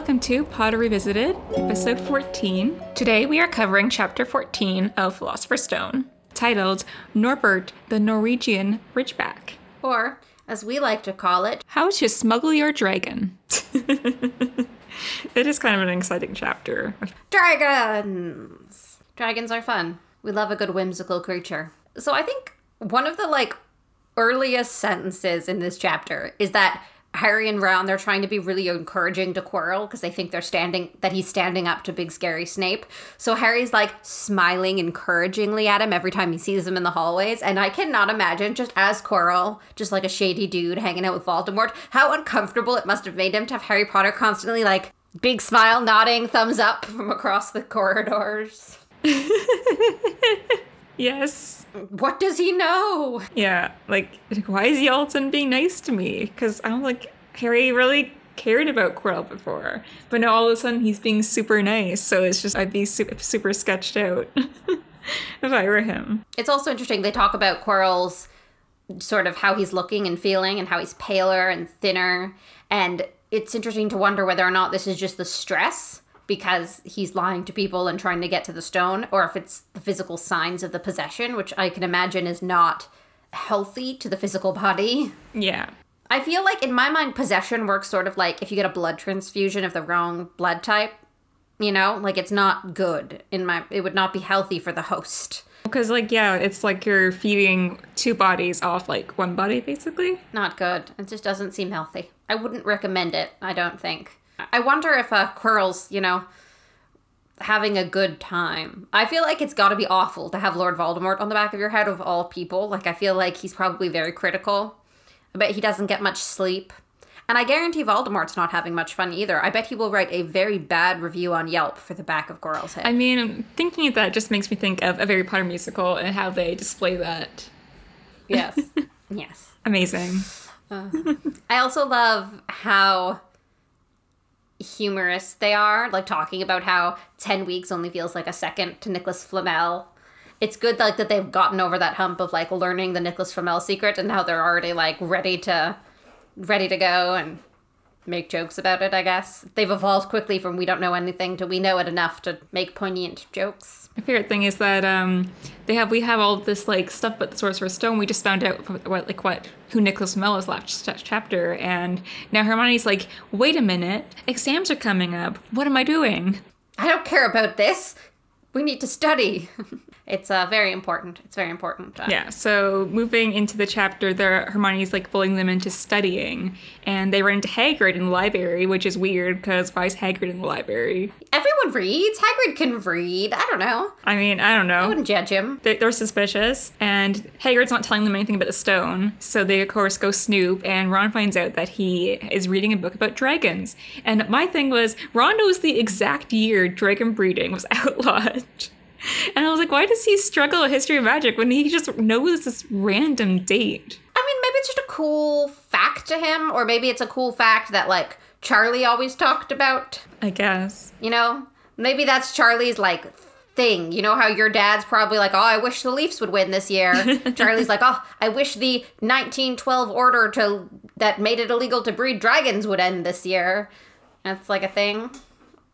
Welcome to Potter Revisited, episode 14. Today we are covering chapter 14 of Philosopher's Stone, titled Norbert the Norwegian Ridgeback. Or, as we like to call it, How to Smuggle Your Dragon. it is kind of an exciting chapter. dragons! Dragons are fun. We love a good whimsical creature. So I think one of the like earliest sentences in this chapter is that Harry and Ron they're trying to be really encouraging to Quirrell because they think they're standing that he's standing up to big scary Snape. So Harry's like smiling encouragingly at him every time he sees him in the hallways, and I cannot imagine just as Quirrell, just like a shady dude hanging out with Voldemort, how uncomfortable it must have made him to have Harry Potter constantly like big smile, nodding, thumbs up from across the corridors. Yes. What does he know? Yeah, like, why is he all of a sudden being nice to me? Because I don't like Harry really cared about Quirrell before, but now all of a sudden he's being super nice. So it's just I'd be super, super sketched out if I were him. It's also interesting. They talk about Quirrell's sort of how he's looking and feeling and how he's paler and thinner. And it's interesting to wonder whether or not this is just the stress because he's lying to people and trying to get to the stone, or if it's the physical signs of the possession, which I can imagine is not healthy to the physical body. Yeah. I feel like in my mind, possession works sort of like if you get a blood transfusion of the wrong blood type. You know, like it's not good in my. It would not be healthy for the host. Because, like, yeah, it's like you're feeding two bodies off, like, one body, basically. Not good. It just doesn't seem healthy. I wouldn't recommend it. I don't think. I wonder if uh, Quirrell's, you know, having a good time. I feel like it's got to be awful to have Lord Voldemort on the back of your head of all people. Like, I feel like he's probably very critical. I bet he doesn't get much sleep. And I guarantee Voldemort's not having much fun either. I bet he will write a very bad review on Yelp for the back of Quirrell's head. I mean, thinking of that just makes me think of a Harry Potter musical and how they display that. yes. yes. Amazing. I also love how humorous they are, like talking about how 10 weeks only feels like a second to Nicholas Flamel. It's good like that they've gotten over that hump of like learning the Nicholas Flamel secret and how they're already like ready to ready to go and make jokes about it, I guess. They've evolved quickly from we don't know anything to we know it enough to make poignant jokes. My favorite thing is that um, they have we have all this like stuff about the Sorcerer's Stone. We just found out what like what who Nicholas is last ch- chapter, and now Hermione's like, wait a minute, exams are coming up. What am I doing? I don't care about this. We need to study. it's uh, very important. It's very important. Uh, Yeah. So moving into the chapter, there Hermione's like bullying them into studying, and they run into Hagrid in the library, which is weird because why is Hagrid in the library? Everyone reads. Hagrid can read. I don't know. I mean, I don't know. I wouldn't judge him. they- they're suspicious, and Hagrid's not telling them anything about the stone. So they, of course, go snoop, and Ron finds out that he is reading a book about dragons. And my thing was, Ron knows the exact year dragon breeding was outlawed. And I was like, why does he struggle with history of magic when he just knows this random date? I mean, maybe it's just a cool fact to him, or maybe it's a cool fact that like Charlie always talked about. I guess. You know, maybe that's Charlie's like thing. You know how your dad's probably like, "Oh, I wish the Leafs would win this year." Charlie's like, "Oh, I wish the 1912 order to that made it illegal to breed dragons would end this year." That's like a thing.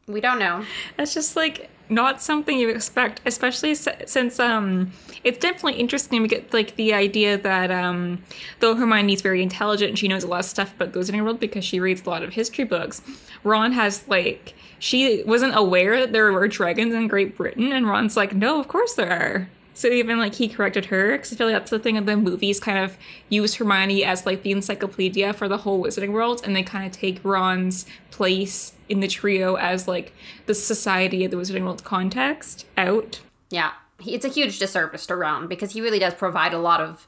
We don't know. That's just like not something you expect, especially since um, it's definitely interesting to get like the idea that um, though Hermione's very intelligent and she knows a lot of stuff about the Wizarding World because she reads a lot of history books, Ron has like she wasn't aware that there were dragons in Great Britain, and Ron's like, no, of course there are. So even like he corrected her because I feel like that's the thing of the movies kind of use Hermione as like the encyclopedia for the whole Wizarding World, and they kind of take Ron's place in the trio as like the society of the Wizarding World context out. Yeah, it's a huge disservice to Ron because he really does provide a lot of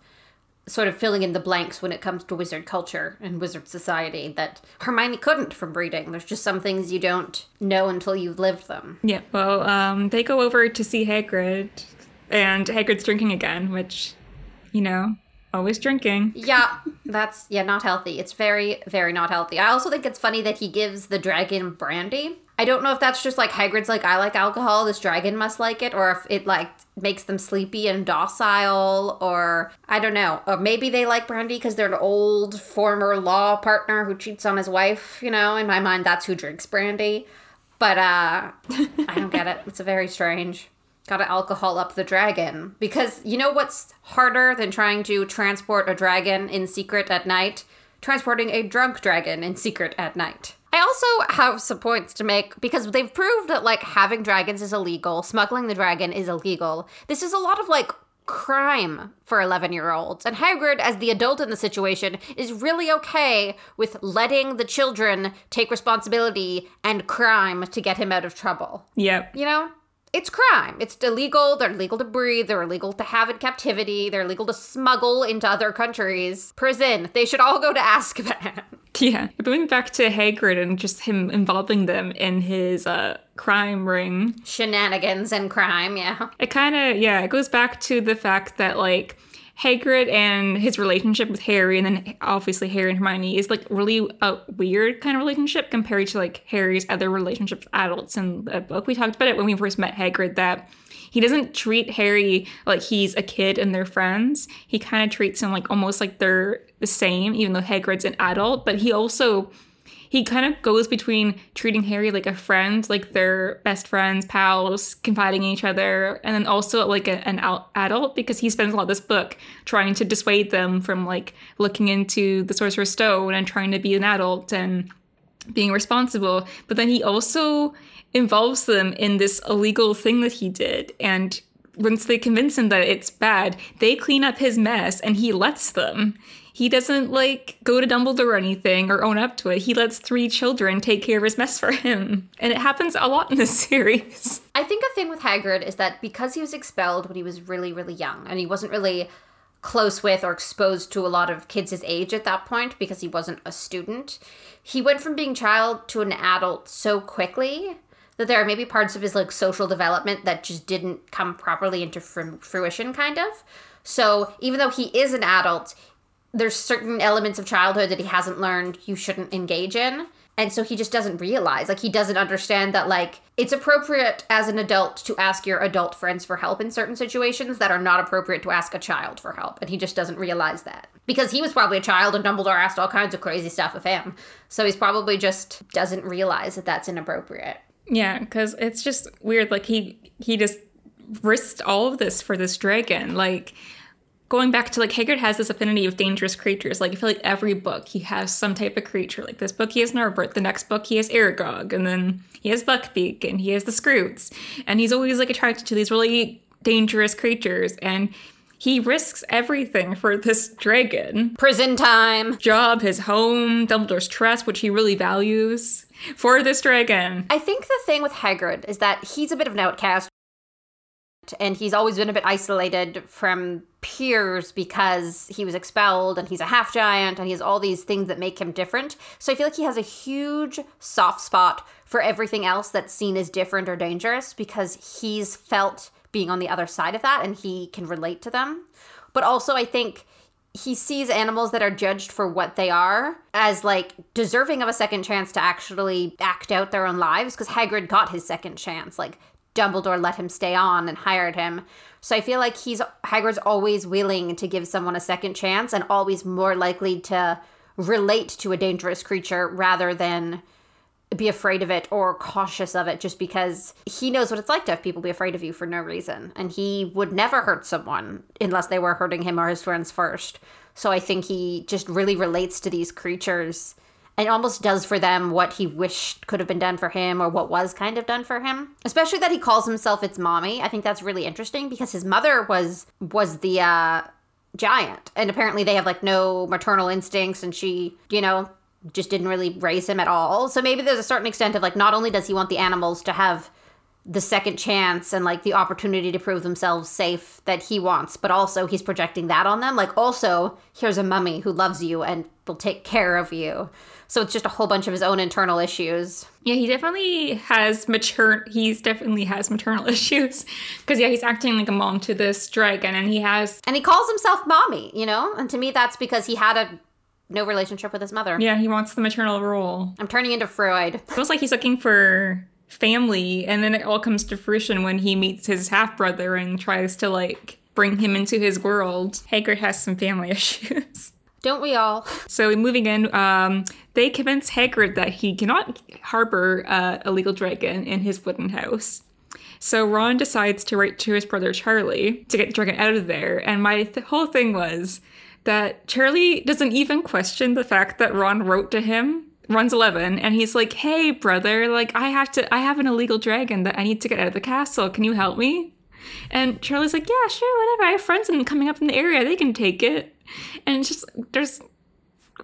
sort of filling in the blanks when it comes to wizard culture and wizard society that Hermione couldn't from breeding. There's just some things you don't know until you've lived them. Yeah, well, um, they go over to see Hagrid, and Hagrid's drinking again, which, you know, always drinking. Yeah, that's yeah, not healthy. It's very very not healthy. I also think it's funny that he gives the dragon brandy. I don't know if that's just like Hagrid's like, I like alcohol, this dragon must like it, or if it like makes them sleepy and docile, or I don't know. Or maybe they like brandy because they're an old former law partner who cheats on his wife, you know? In my mind, that's who drinks brandy. But uh I don't get it. It's a very strange. Gotta alcohol up the dragon. Because you know what's harder than trying to transport a dragon in secret at night? Transporting a drunk dragon in secret at night. I also have some points to make because they've proved that like having dragons is illegal, smuggling the dragon is illegal. This is a lot of like crime for 11 year olds. And Hagrid, as the adult in the situation, is really okay with letting the children take responsibility and crime to get him out of trouble. Yep. You know? It's crime. It's illegal. They're illegal to breed. They're illegal to have in captivity. They're illegal to smuggle into other countries. Prison. They should all go to Azkaban. Yeah. Going back to Hagrid and just him involving them in his uh, crime ring. Shenanigans and crime, yeah. It kind of, yeah, it goes back to the fact that, like, Hagrid and his relationship with Harry, and then obviously Harry and Hermione, is like really a weird kind of relationship compared to like Harry's other relationships with adults in the book. We talked about it when we first met Hagrid that he doesn't treat Harry like he's a kid and they're friends. He kind of treats him like almost like they're the same, even though Hagrid's an adult. But he also he kind of goes between treating Harry like a friend, like they're best friends, pals, confiding in each other, and then also like a, an adult because he spends a lot of this book trying to dissuade them from like looking into the Sorcerer's Stone and trying to be an adult and being responsible. But then he also involves them in this illegal thing that he did and once they convince him that it's bad, they clean up his mess and he lets them. He doesn't like go to Dumbledore or anything or own up to it. He lets three children take care of his mess for him. And it happens a lot in this series. I think a thing with Hagrid is that because he was expelled when he was really, really young and he wasn't really close with or exposed to a lot of kids his age at that point because he wasn't a student, he went from being child to an adult so quickly that there are maybe parts of his like social development that just didn't come properly into fruition kind of. So even though he is an adult, there's certain elements of childhood that he hasn't learned you shouldn't engage in. And so he just doesn't realize like he doesn't understand that like it's appropriate as an adult to ask your adult friends for help in certain situations that are not appropriate to ask a child for help. And he just doesn't realize that. Because he was probably a child and dumbledore asked all kinds of crazy stuff of him. So he's probably just doesn't realize that that's inappropriate. Yeah because it's just weird like he he just risked all of this for this dragon. Like going back to like Hagrid has this affinity of dangerous creatures. Like I feel like every book he has some type of creature. Like this book he has Norbert, the next book he has Aragog, and then he has Buckbeak and he has the Skrewts. And he's always like attracted to these really dangerous creatures and he risks everything for this dragon. Prison time. Job, his home, Dumbledore's trust, which he really values, for this dragon. I think the thing with Hagrid is that he's a bit of an outcast and he's always been a bit isolated from peers because he was expelled and he's a half giant and he has all these things that make him different. So I feel like he has a huge soft spot for everything else that's seen as different or dangerous because he's felt being on the other side of that and he can relate to them. But also, I think he sees animals that are judged for what they are as like deserving of a second chance to actually act out their own lives because Hagrid got his second chance. Like Dumbledore let him stay on and hired him. So I feel like he's Hagrid's always willing to give someone a second chance and always more likely to relate to a dangerous creature rather than be afraid of it or cautious of it just because he knows what it's like to have people be afraid of you for no reason and he would never hurt someone unless they were hurting him or his friends first. So I think he just really relates to these creatures and almost does for them what he wished could have been done for him or what was kind of done for him especially that he calls himself its mommy i think that's really interesting because his mother was was the uh giant and apparently they have like no maternal instincts and she you know just didn't really raise him at all so maybe there's a certain extent of like not only does he want the animals to have the second chance and like the opportunity to prove themselves safe that he wants, but also he's projecting that on them. Like, also, here's a mummy who loves you and will take care of you. So it's just a whole bunch of his own internal issues. Yeah, he definitely has mature. He's definitely has maternal issues because yeah, he's acting like a mom to this dragon, and he has and he calls himself mommy. You know, and to me, that's because he had a no relationship with his mother. Yeah, he wants the maternal role. I'm turning into Freud. It feels like he's looking for family, and then it all comes to fruition when he meets his half brother and tries to like bring him into his world. Hagrid has some family issues. Don't we all? So moving in, um, they convince Hagrid that he cannot harbor uh, a legal dragon in his wooden house. So Ron decides to write to his brother Charlie to get the dragon out of there. And my th- whole thing was that Charlie doesn't even question the fact that Ron wrote to him. Ron's 11 and he's like, "Hey brother, like I have to I have an illegal dragon that I need to get out of the castle. Can you help me?" And Charlie's like, "Yeah, sure, whatever. I have friends in, coming up in the area. They can take it." And it's just there's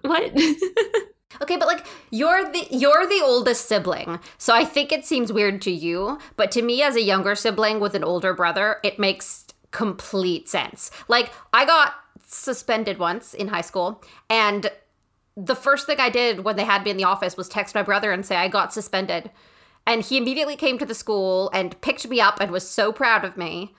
what? Okay, but like you're the you're the oldest sibling. So I think it seems weird to you, but to me as a younger sibling with an older brother, it makes complete sense. Like I got suspended once in high school and the first thing I did when they had me in the office was text my brother and say I got suspended. And he immediately came to the school and picked me up and was so proud of me.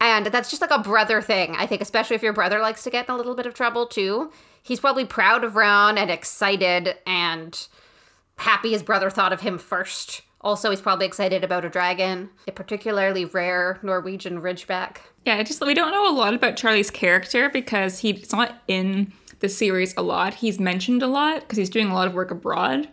And that's just like a brother thing. I think, especially if your brother likes to get in a little bit of trouble too. He's probably proud of Ron and excited and happy his brother thought of him first. Also, he's probably excited about a dragon, a particularly rare Norwegian ridgeback. Yeah, just we don't know a lot about Charlie's character because he's not in the series a lot. He's mentioned a lot because he's doing a lot of work abroad.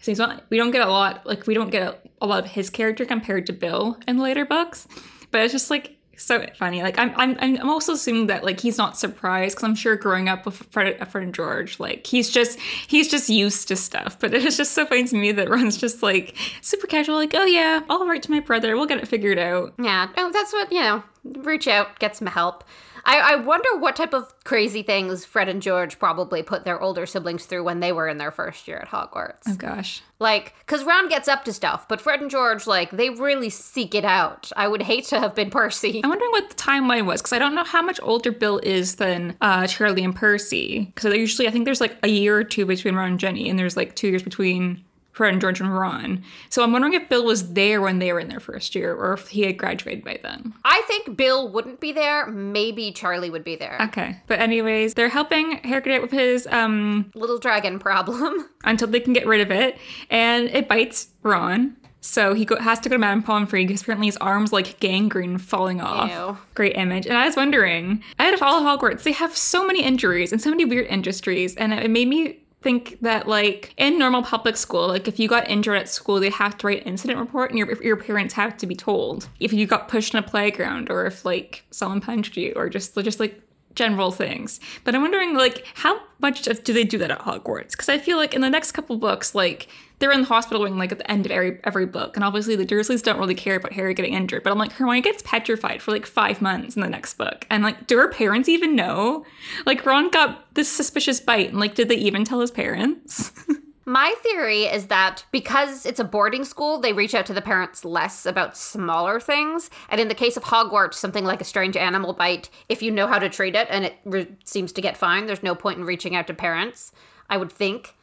So he's not. We don't get a lot. Like we don't get a, lot of his character compared to Bill in later books. But it's just like so funny. Like I'm, I'm, I'm also assuming that like he's not surprised because I'm sure growing up with Fred, uh, Fred and George, like he's just he's just used to stuff. But it's just so funny to me that Ron's just like super casual, like oh yeah, I'll write to my brother, we'll get it figured out. Yeah, oh, that's what you know. Reach out, get some help. I, I wonder what type of crazy things Fred and George probably put their older siblings through when they were in their first year at Hogwarts. Oh gosh. Like, because Ron gets up to stuff, but Fred and George, like, they really seek it out. I would hate to have been Percy. I'm wondering what the timeline was because I don't know how much older Bill is than uh, Charlie and Percy. Because usually, I think there's like a year or two between Ron and Ginny, and there's like two years between Fred and George and Ron. So I'm wondering if Bill was there when they were in their first year or if he had graduated by then. I think Bill wouldn't be there. Maybe Charlie would be there. Okay. But anyways, they're helping Hagrid out with his um Little dragon problem. until they can get rid of it, and it bites Ron. So he go- has to go to Madame Pomfrey because apparently his arm's like gangrene falling off. Ew. Great image. And I was wondering, out of all Hogwarts, they have so many injuries and so many weird industries, and it made me think that like in normal public school like if you got injured at school they have to write an incident report and your, your parents have to be told. If you got pushed in a playground or if like someone punched you or just just like general things. But i'm wondering like how much do they do that at hogwarts? Because i feel like in the next couple books like they're in the hospital wing like at the end of every every book. And obviously the dursleys don't really care about harry getting injured. But i'm like hermione gets petrified for like five months in the next book. And like do her parents even know? Like ron got this suspicious bite. And like did they even tell his parents My theory is that because it's a boarding school, they reach out to the parents less about smaller things. And in the case of Hogwarts, something like a strange animal bite, if you know how to treat it and it re- seems to get fine, there's no point in reaching out to parents, I would think.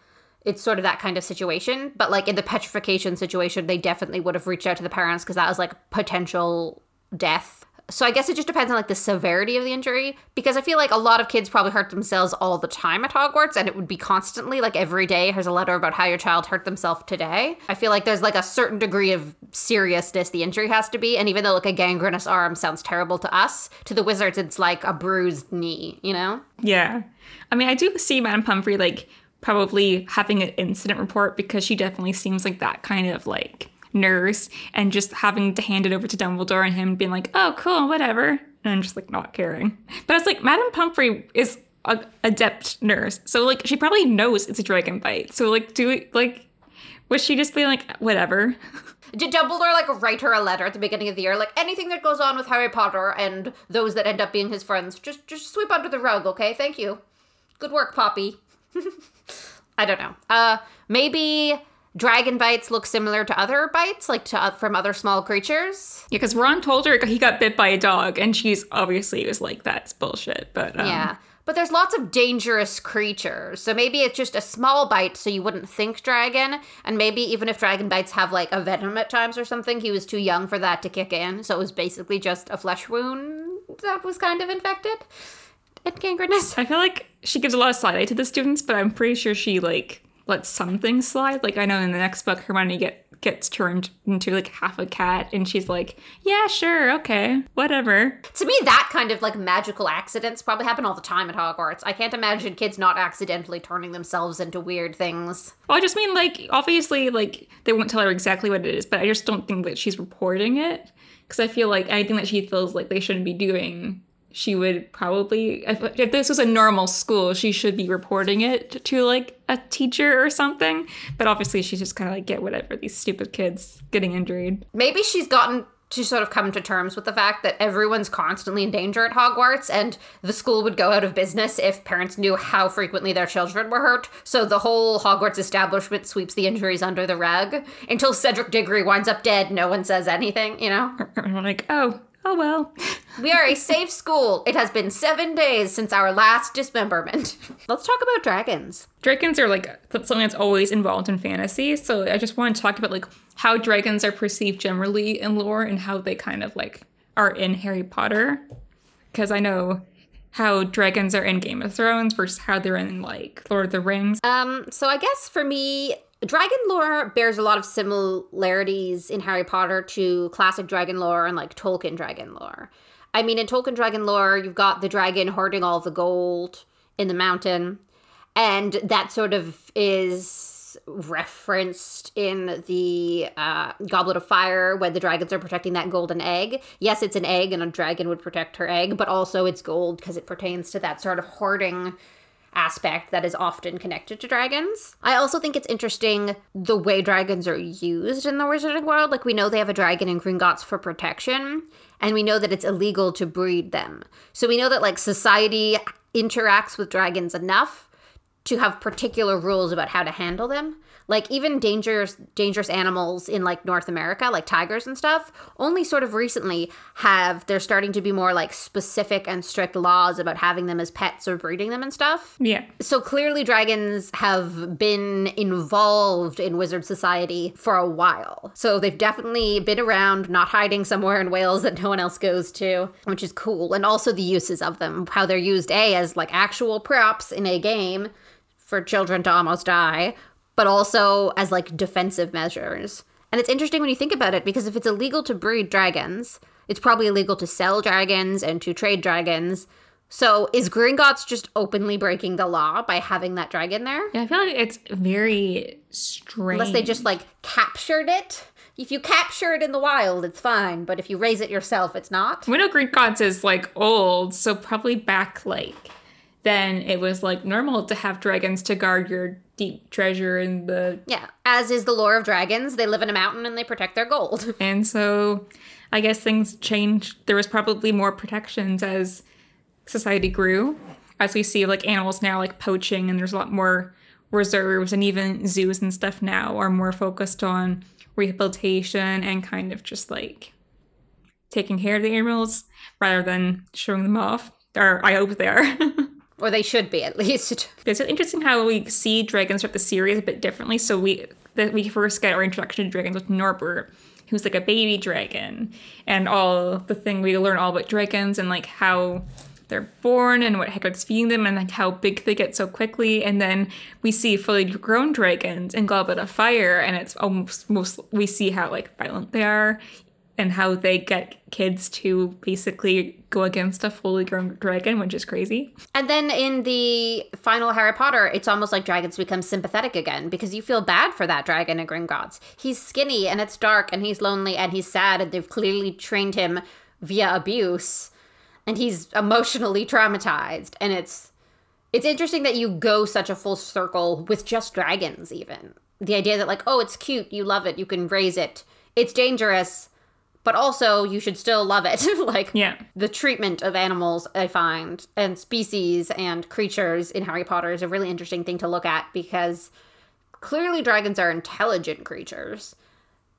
It's sort of that kind of situation. But like in the petrification situation, they definitely would have reached out to the parents because that was like potential death. So I guess it just depends on like the severity of the injury because I feel like a lot of kids probably hurt themselves all the time at Hogwarts and it would be constantly like every day here's a letter about how your child hurt themselves today. I feel like there's like a certain degree of seriousness the injury has to be and even though like a gangrenous arm sounds terrible to us, to the wizards it's like a bruised knee, you know? Yeah. I mean, I do see Madame Pomfrey like probably having an incident report because she definitely seems like that kind of like nurse and just having to hand it over to Dumbledore and him being like, oh, cool, whatever. And just like not caring. But I was like, Madame Pomfrey is a adept nurse. So like she probably knows it's a dragon bite. So like do it like was she just being like, whatever? Did Dumbledore like write her a letter at the beginning of the year, like anything that goes on with Harry Potter and those that end up being his friends, just just sweep under the rug, okay? Thank you. Good work, Poppy. I don't know. Uh, maybe dragon bites look similar to other bites, like to uh, from other small creatures. Yeah, because Ron told her he got bit by a dog, and she's obviously was like, "That's bullshit." But um, Yeah. But there's lots of dangerous creatures. So maybe it's just a small bite so you wouldn't think dragon. And maybe even if dragon bites have like a venom at times or something, he was too young for that to kick in. So it was basically just a flesh wound that was kind of infected. in Gangrenous? I feel like she gives a lot of side eye to the students, but I'm pretty sure she like lets some things slide. Like I know in the next book, Hermione get gets turned into like half a cat, and she's like, "Yeah, sure, okay, whatever." To me, that kind of like magical accidents probably happen all the time at Hogwarts. I can't imagine kids not accidentally turning themselves into weird things. Well, I just mean like obviously like they won't tell her exactly what it is, but I just don't think that she's reporting it because I feel like anything that she feels like they shouldn't be doing she would probably if, if this was a normal school she should be reporting it to like a teacher or something but obviously she's just kind of like get whatever these stupid kids getting injured Maybe she's gotten to sort of come to terms with the fact that everyone's constantly in danger at Hogwarts and the school would go out of business if parents knew how frequently their children were hurt. So the whole Hogwarts establishment sweeps the injuries under the rug until Cedric Diggory winds up dead. No one says anything, you know? and we're like oh oh well We are a safe school. It has been seven days since our last dismemberment. Let's talk about dragons. dragons are like something that's always involved in fantasy so i just want to talk about like how dragons are perceived generally in lore and how they kind of like are in harry potter because i know how dragons are in game of thrones versus how they're in like lord of the rings Um, so I guess for me, dragon lore bears a lot of similarities in Harry Potter to classic dragon lore and like Tolkien dragon lore. I mean, in Tolkien dragon lore, you've got the dragon hoarding all the gold in the mountain, and that sort of is referenced in the uh, Goblet of Fire when the dragons are protecting that golden egg. Yes, it's an egg, and a dragon would protect her egg, but also it's gold because it pertains to that sort of hoarding aspect that is often connected to dragons. I also think it's interesting the way dragons are used in the wizarding world. Like we know they have a dragon in Gringotts for protection, and we know that it's illegal to breed them. So we know that like society interacts with dragons enough to have particular rules about how to handle them. Like even dangerous dangerous animals in like North America, like tigers and stuff, only sort of recently have they're starting to be more like specific and strict laws about having them as pets or breeding them and stuff. yeah So clearly dragons have been involved in wizard society for a while. So they've definitely been around, not hiding somewhere in Wales that no one else goes to, which is cool. And also the uses of them, how they're used A as like actual props in a game for children to almost die, but also as like defensive measures. And it's interesting when you think about it because if it's illegal to breed dragons, it's probably illegal to sell dragons and to trade dragons. So is Gringotts just openly breaking the law by having that dragon there? yeah i feel like it's very strange Unless they just like captured it. If you capture it in the wild, it's fine, but if you raise it yourself, it's not. Widow Gringotts is like old, so probably back like then it was like normal to have dragons to guard your deep treasure in the Yeah, as is the lore of dragons, they live in a mountain and they protect their gold. and so I guess things changed. There was probably more protections as society grew. As we see like animals now like poaching and there's a lot more reserves and even zoos and stuff now are more focused on rehabilitation and kind of just like taking care of the animals rather than showing them off. Or I hope they are. or they should be, at least. It's interesting how we see dragons throughout the series a bit differently. So we that we first get our introduction to dragons with Norbert, who's like a baby dragon, and all the thing we learn all about dragons and like how they're born and what Hagrid's feeding them and like how big they get so quickly. And then we see fully grown dragons in Goblet of Fire, and it's almost most we see how like violent they are and how they get kids to basically go against a fully grown dragon, which is crazy. And then in the final Harry Potter, it's almost like dragons become sympathetic again because you feel bad for that dragon in Gringotts. He's skinny and it's dark and he's lonely and he's sad and they've clearly trained him via abuse and he's emotionally traumatized and it's it's interesting that you go such a full circle with just dragons even. The idea that like, oh, it's cute, you love it, you can raise it. It's dangerous, but also you should still love it. like Yeah. the treatment of animals I find and species and creatures in Harry Potter is a really interesting thing to look at because clearly dragons are intelligent creatures.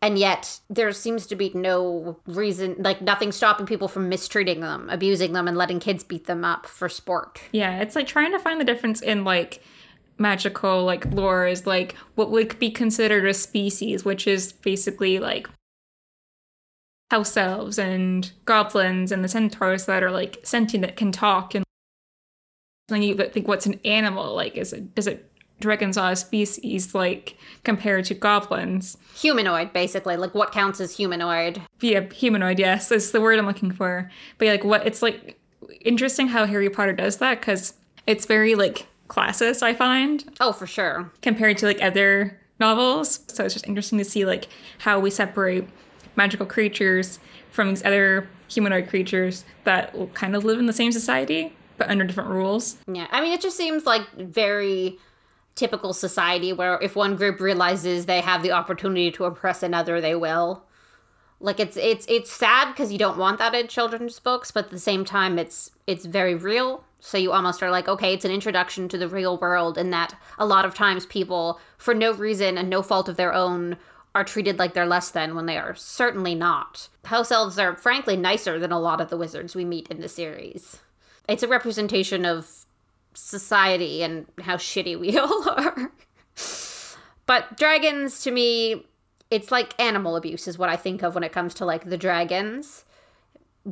And yet there seems to be no reason like nothing stopping people from mistreating them, abusing them and letting kids beat them up for sport. Yeah, it's like trying to find the difference in like magical like lore is like what would be considered a species, which is basically like house elves and goblins and the centaurs that are like sentient that can talk and Then you think, what's an animal? Like, is it does it Dragonsaw species like compared to goblins? Humanoid, basically. Like what counts as humanoid? Yeah, humanoid. Yes, that's the word I'm looking for. But yeah, like, what it's like interesting how Harry Potter does that because it's very like classist. I find Oh, for sure. compared to like other novels. So it's just interesting to see like how we separate magical creatures from these other humanoid creatures that kind of live in the same society but under different rules. Yeah, I mean, it just seems like very typical society where if one group realizes they have the opportunity to oppress another, they will. Like it's it's it's sad because you don't want that in children's books, but at the same time, it's it's very real. So you almost are like, okay, it's an introduction to the real world, and that a lot of times people, for no reason and no fault of their own, are treated like they're less than when they are certainly not. House elves are frankly nicer than a lot of the wizards we meet in the series it's a representation of society and how shitty we all are. but dragons to me it's like animal abuse is what I think of when it comes to like the dragons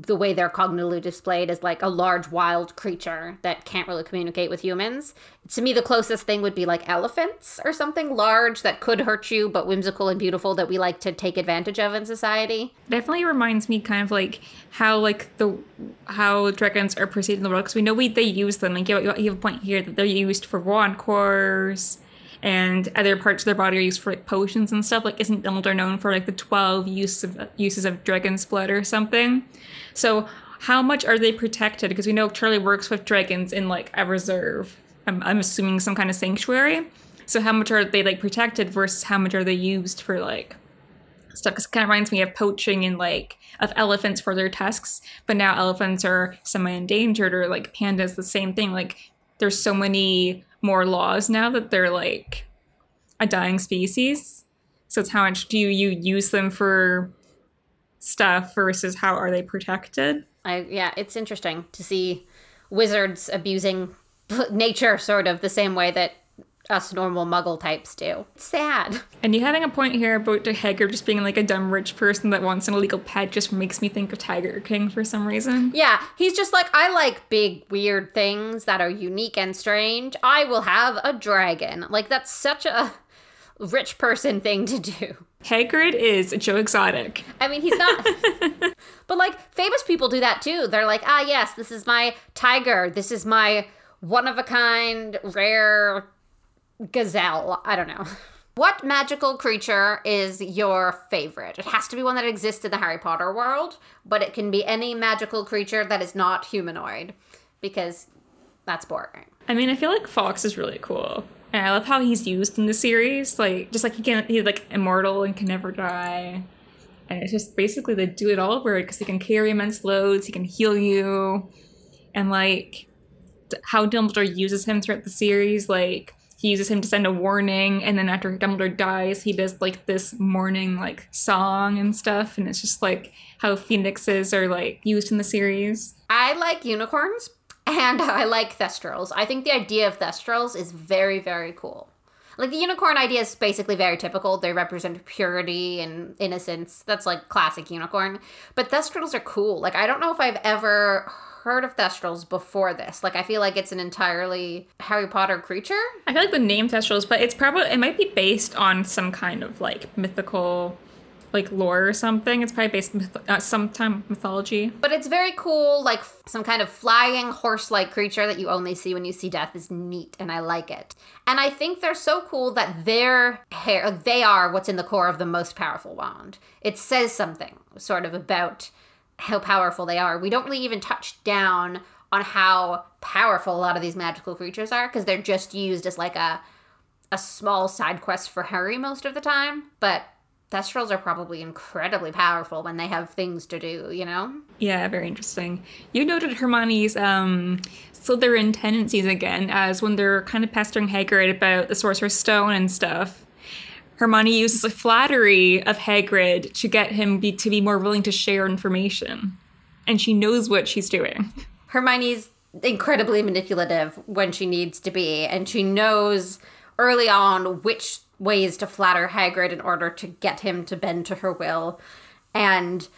the way they're cognitively displayed as like a large wild creature that can't really communicate with humans. To me, the closest thing would be like elephants or something large that could hurt you, but whimsical and beautiful that we like to take advantage of in society. Definitely reminds me kind of like how like the how dragons are perceived in the world because we know we they use them. Like you, you have a point here that they're used for wand cores and other parts of their body are used for like potions and stuff. Like, isn't Dumbledore known for like the twelve uses of uses of dragon's blood or something? So, how much are they protected? Because we know Charlie works with dragons in like a reserve. I'm, I'm assuming some kind of sanctuary. So, how much are they like protected versus how much are they used for like stuff? Because it kind of reminds me of poaching and like of elephants for their tusks. But now elephants are semi endangered, or like pandas, the same thing. Like, there's so many more laws now that they're like a dying species. So it's how much do you use them for stuff versus how are they protected? I yeah, it's interesting to see wizards abusing nature sort of the same way that us normal muggle types do. It's sad. And you having a point here about the Hagrid just being like a dumb rich person that wants an illegal pet just makes me think of Tiger King for some reason. Yeah, he's just like, I like big, weird things that are unique and strange. I will have a dragon. Like, that's such a rich person thing to do. Hagrid is Joe Exotic. I mean, he's not. but like, famous people do that too. They're like, ah, yes, this is my tiger. This is my one of a kind, rare gazelle. I don't know. What magical creature is your favorite? It has to be one that exists in the Harry Potter world, but it can be any magical creature that is not humanoid because that's boring. I mean, I feel like Fawkes is really cool. And I love how he's used in the series. Like, just like he can, he's like immortal and can never die. And it's just basically the do it all word because he can carry immense loads, he can heal you. And like, how Dumbledore uses him throughout the series, like, uses him to send a warning and then after dumbledore dies he does like this mourning like song and stuff and it's just like how phoenixes are like used in the series. I like unicorns and i like thestrals. I think the idea of thestrals is very very cool like the unicorn idea is basically very typical they represent purity and innocence that's like classic unicorn but thestrals are cool like i don't know if i've ever heard of Thestrals before this. Like I feel like it's an entirely Harry Potter creature. I feel like the name Thestrals, but it's probably it might be based on some kind of like mythical like lore or something. It's probably based on uh, some time mythology. But it's very cool, like some kind of flying horse-like creature that you only see when you see death is neat, and I like it. And I think they're so cool that their hair, they are what's in the core of the most powerful wand. It says something sort of about how powerful they are. We don't really even touch down on how powerful a lot of these magical creatures are because they're just used as like a a small side quest for Harry most of the time. But Thestrals are probably incredibly powerful when they have things to do, you know? Yeah, very interesting. You noted Hermione's um Slytherin tendencies again, as when they're kind of pestering Hagrid about the Sorcerer's Stone and stuff. Hermione uses a flattery of Hagrid to get him be, to be more willing to share information. And she knows what she's doing. Hermione's incredibly manipulative when she needs to be, and she knows early on which ways to flatter Hagrid in order to get him to bend to her will. And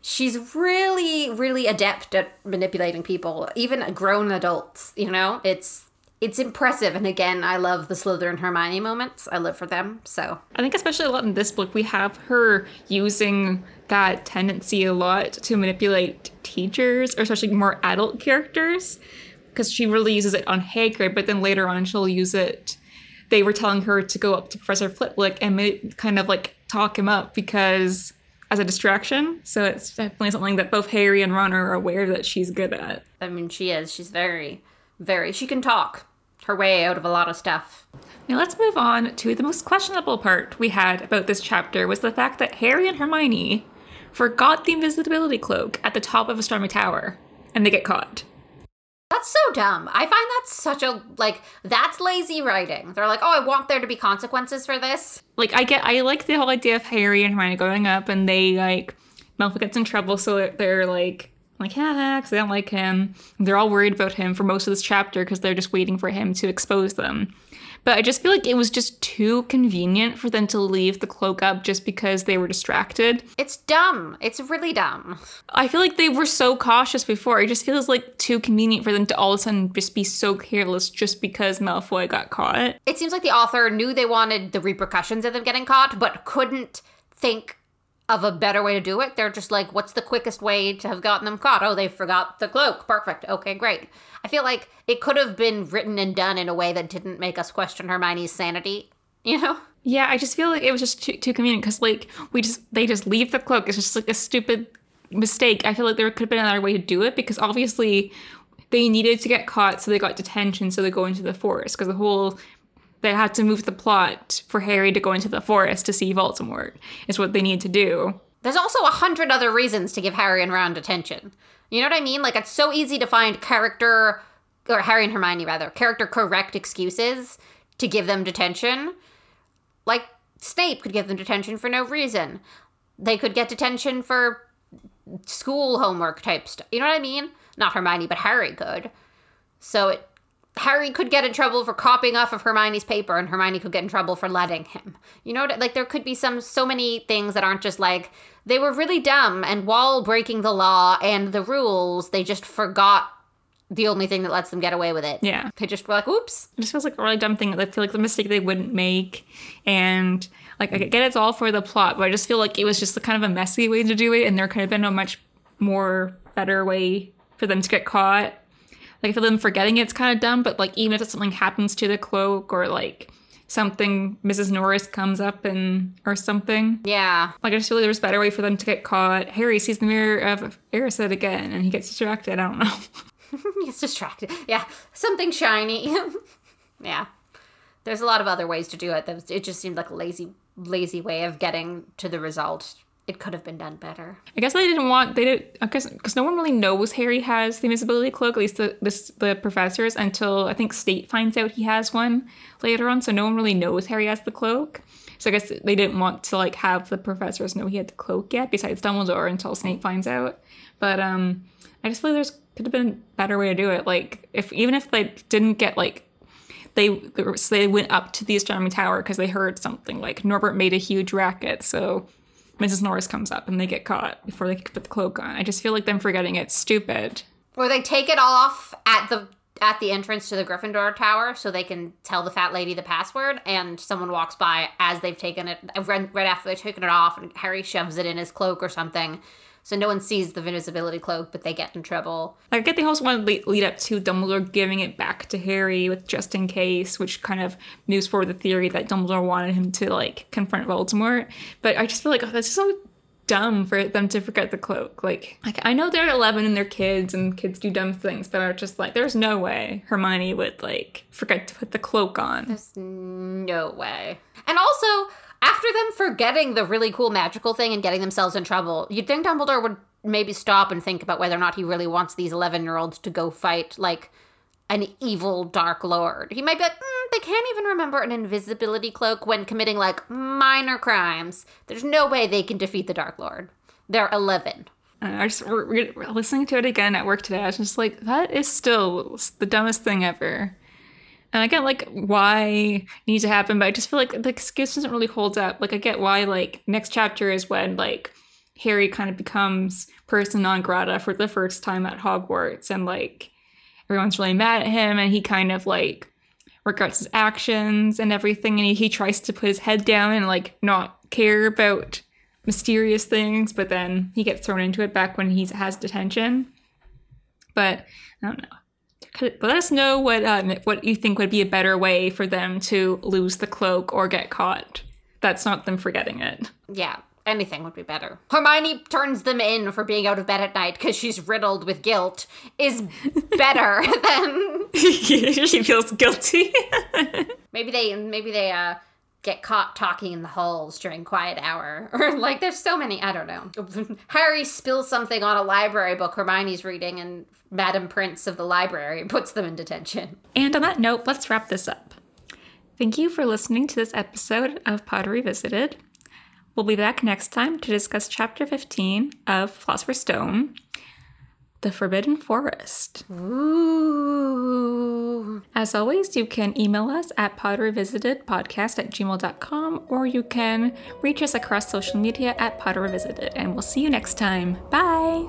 she's really, really adept at manipulating people, even grown adults. You know, it's it's impressive. And again, I love the Slytherin Hermione moments. I live for them. So I think especially a lot in this book, we have her using that tendency a lot to manipulate teachers, or especially more adult characters, because she really uses it on Hagrid. But then later on, she'll use it. They were telling her to go up to Professor Flitwick and kind of like talk him up because as a distraction. So it's definitely something that both Harry and Ron are aware that she's good at. I mean, she is. She's very, very. She can talk her way out of a lot of stuff. Now let's move on to the most questionable part we had about this chapter was the fact that Harry and Hermione forgot the invisibility cloak at the top of a stormy tower and they get caught. That's so dumb. I find that's such a like that's lazy writing. They're like, "Oh, I want there to be consequences for this." Like I get I like the whole idea of Harry and Hermione going up and they like Malfoy gets in trouble so they're, they're like like yeah, because they don't like him. They're all worried about him for most of this chapter because they're just waiting for him to expose them. But I just feel like it was just too convenient for them to leave the cloak up just because they were distracted. It's dumb. It's really dumb. I feel like they were so cautious before. It just feels like too convenient for them to all of a sudden just be so careless just because Malfoy got caught. It seems like the author knew they wanted the repercussions of them getting caught, but couldn't think of a better way to do it. They're just like, what's the quickest way to have gotten them caught? Oh, they forgot the cloak. Perfect. Okay, great. I feel like it could have been written and done in a way that didn't make us question Hermione's sanity, you know? Yeah, I just feel like it was just too, too convenient because, like, we just, they just leave the cloak. It's just like a stupid mistake. I feel like there could have been another way to do it because obviously they needed to get caught, so they got detention, so they go into the forest because the whole they had to move the plot for Harry to go into the forest to see Voldemort. Is what they need to do. There's also a hundred other reasons to give Harry and Ron detention. You know what I mean? Like it's so easy to find character, or Harry and Hermione rather, character correct excuses to give them detention. Like Snape could give them detention for no reason. They could get detention for school homework type stuff. You know what I mean? Not Hermione, but Harry could. So it Harry could get in trouble for copying off of Hermione's paper, and Hermione could get in trouble for letting him. You know, like there could be some so many things that aren't just like they were really dumb, and while breaking the law and the rules, they just forgot the only thing that lets them get away with it. Yeah, they just were like, "Oops." It just feels like a really dumb thing. I feel like the mistake they wouldn't make, and like I get it's all for the plot, but I just feel like it was just the kind of a messy way to do it, and there could have been a much more better way for them to get caught like for them forgetting it's kind of dumb, but like even if something happens to the cloak or like something Mrs. Norris comes up and or something. Yeah. Like I just feel like there's a better way for them to get caught. Harry sees the mirror of Erised again and he gets distracted. I don't know. he gets distracted. Yeah. Something shiny. yeah. There's a lot of other ways to do it. It just seemed like a lazy lazy way of getting to the result it could have been done better. I guess they didn't want they did guess because no one really knows Harry has the invisibility cloak, at least the this, the professors, until I think Snape finds out he has one later on. So no one really knows Harry has the cloak. So I guess they didn't want to like have the professors know he had the cloak yet, besides Dumbledore, until Snape finds out. But um, I just feel there's could have been a better way to do it. Like if even if they didn't get like they so they went up to the astronomy tower because they heard something like Norbert made a huge racket, so Mrs. Norris comes up and they get caught before they put the cloak on. I just feel like them forgetting it's stupid. Or they take it off at the at the entrance to the Gryffindor tower so they can tell the fat lady the password and someone walks by as they've taken it right, right after they've taken it off and Harry shoves it in his cloak or something so no one sees the invisibility cloak, but they get in trouble. I get the also want to lead up to Dumbledore giving it back to Harry with just in case, which kind of moves forward the theory that Dumbledore wanted him to like confront Voldemort. But I just feel like oh, that's so dumb for them to forget the cloak. Like, like I know they're 11 and they're kids and kids do dumb things, but I'm just like, there's no way Hermione would like forget to put the cloak on. There's no way. And also, after them forgetting the really cool magical thing and getting themselves in trouble, you'd think Dumbledore would maybe stop and think about whether or not he really wants these 11 year olds to go fight, like, an evil Dark Lord. He might be like, mm, they can't even remember an invisibility cloak when committing, like, minor crimes. There's no way they can defeat the Dark Lord. They're 11. I just we're, we're listening to it again at work today. I was just like, that is still the dumbest thing ever. And I get like why needs to happen, but I just feel like the excuse doesn't really hold up. Like I get why like next chapter is when like Harry kind of becomes person non grata for the first time at Hogwarts and like everyone's really mad at him and he kind of like regrets his actions and everything and he, he tries to put his head down and like not care about mysterious things but then he gets thrown into it back when he has detention but i don't know let us know what um, what you think would be a better way for them to lose the cloak or get caught. That's not them forgetting it. Yeah, anything would be better. Hermione turns them in for being out of bed at night because she's riddled with guilt is better than she feels guilty. Maybe they maybe they uh get caught talking in the halls during quiet hour or like there's so many I don't know. Harry spills something on a library book Hermione's reading and Madam Prince of the library puts them in detention. And on that note, let's wrap this up. Thank you for listening to this episode of Potter Revisited We'll be back next time to discuss Chapter 15 of Philosopher's Stone, The Forbidden Forest. Ooh. As always, you can email us at potterrevisitedpodcast at gmail.com or you can reach us across social media at Potter Revisited. And we'll see you next time. Bye!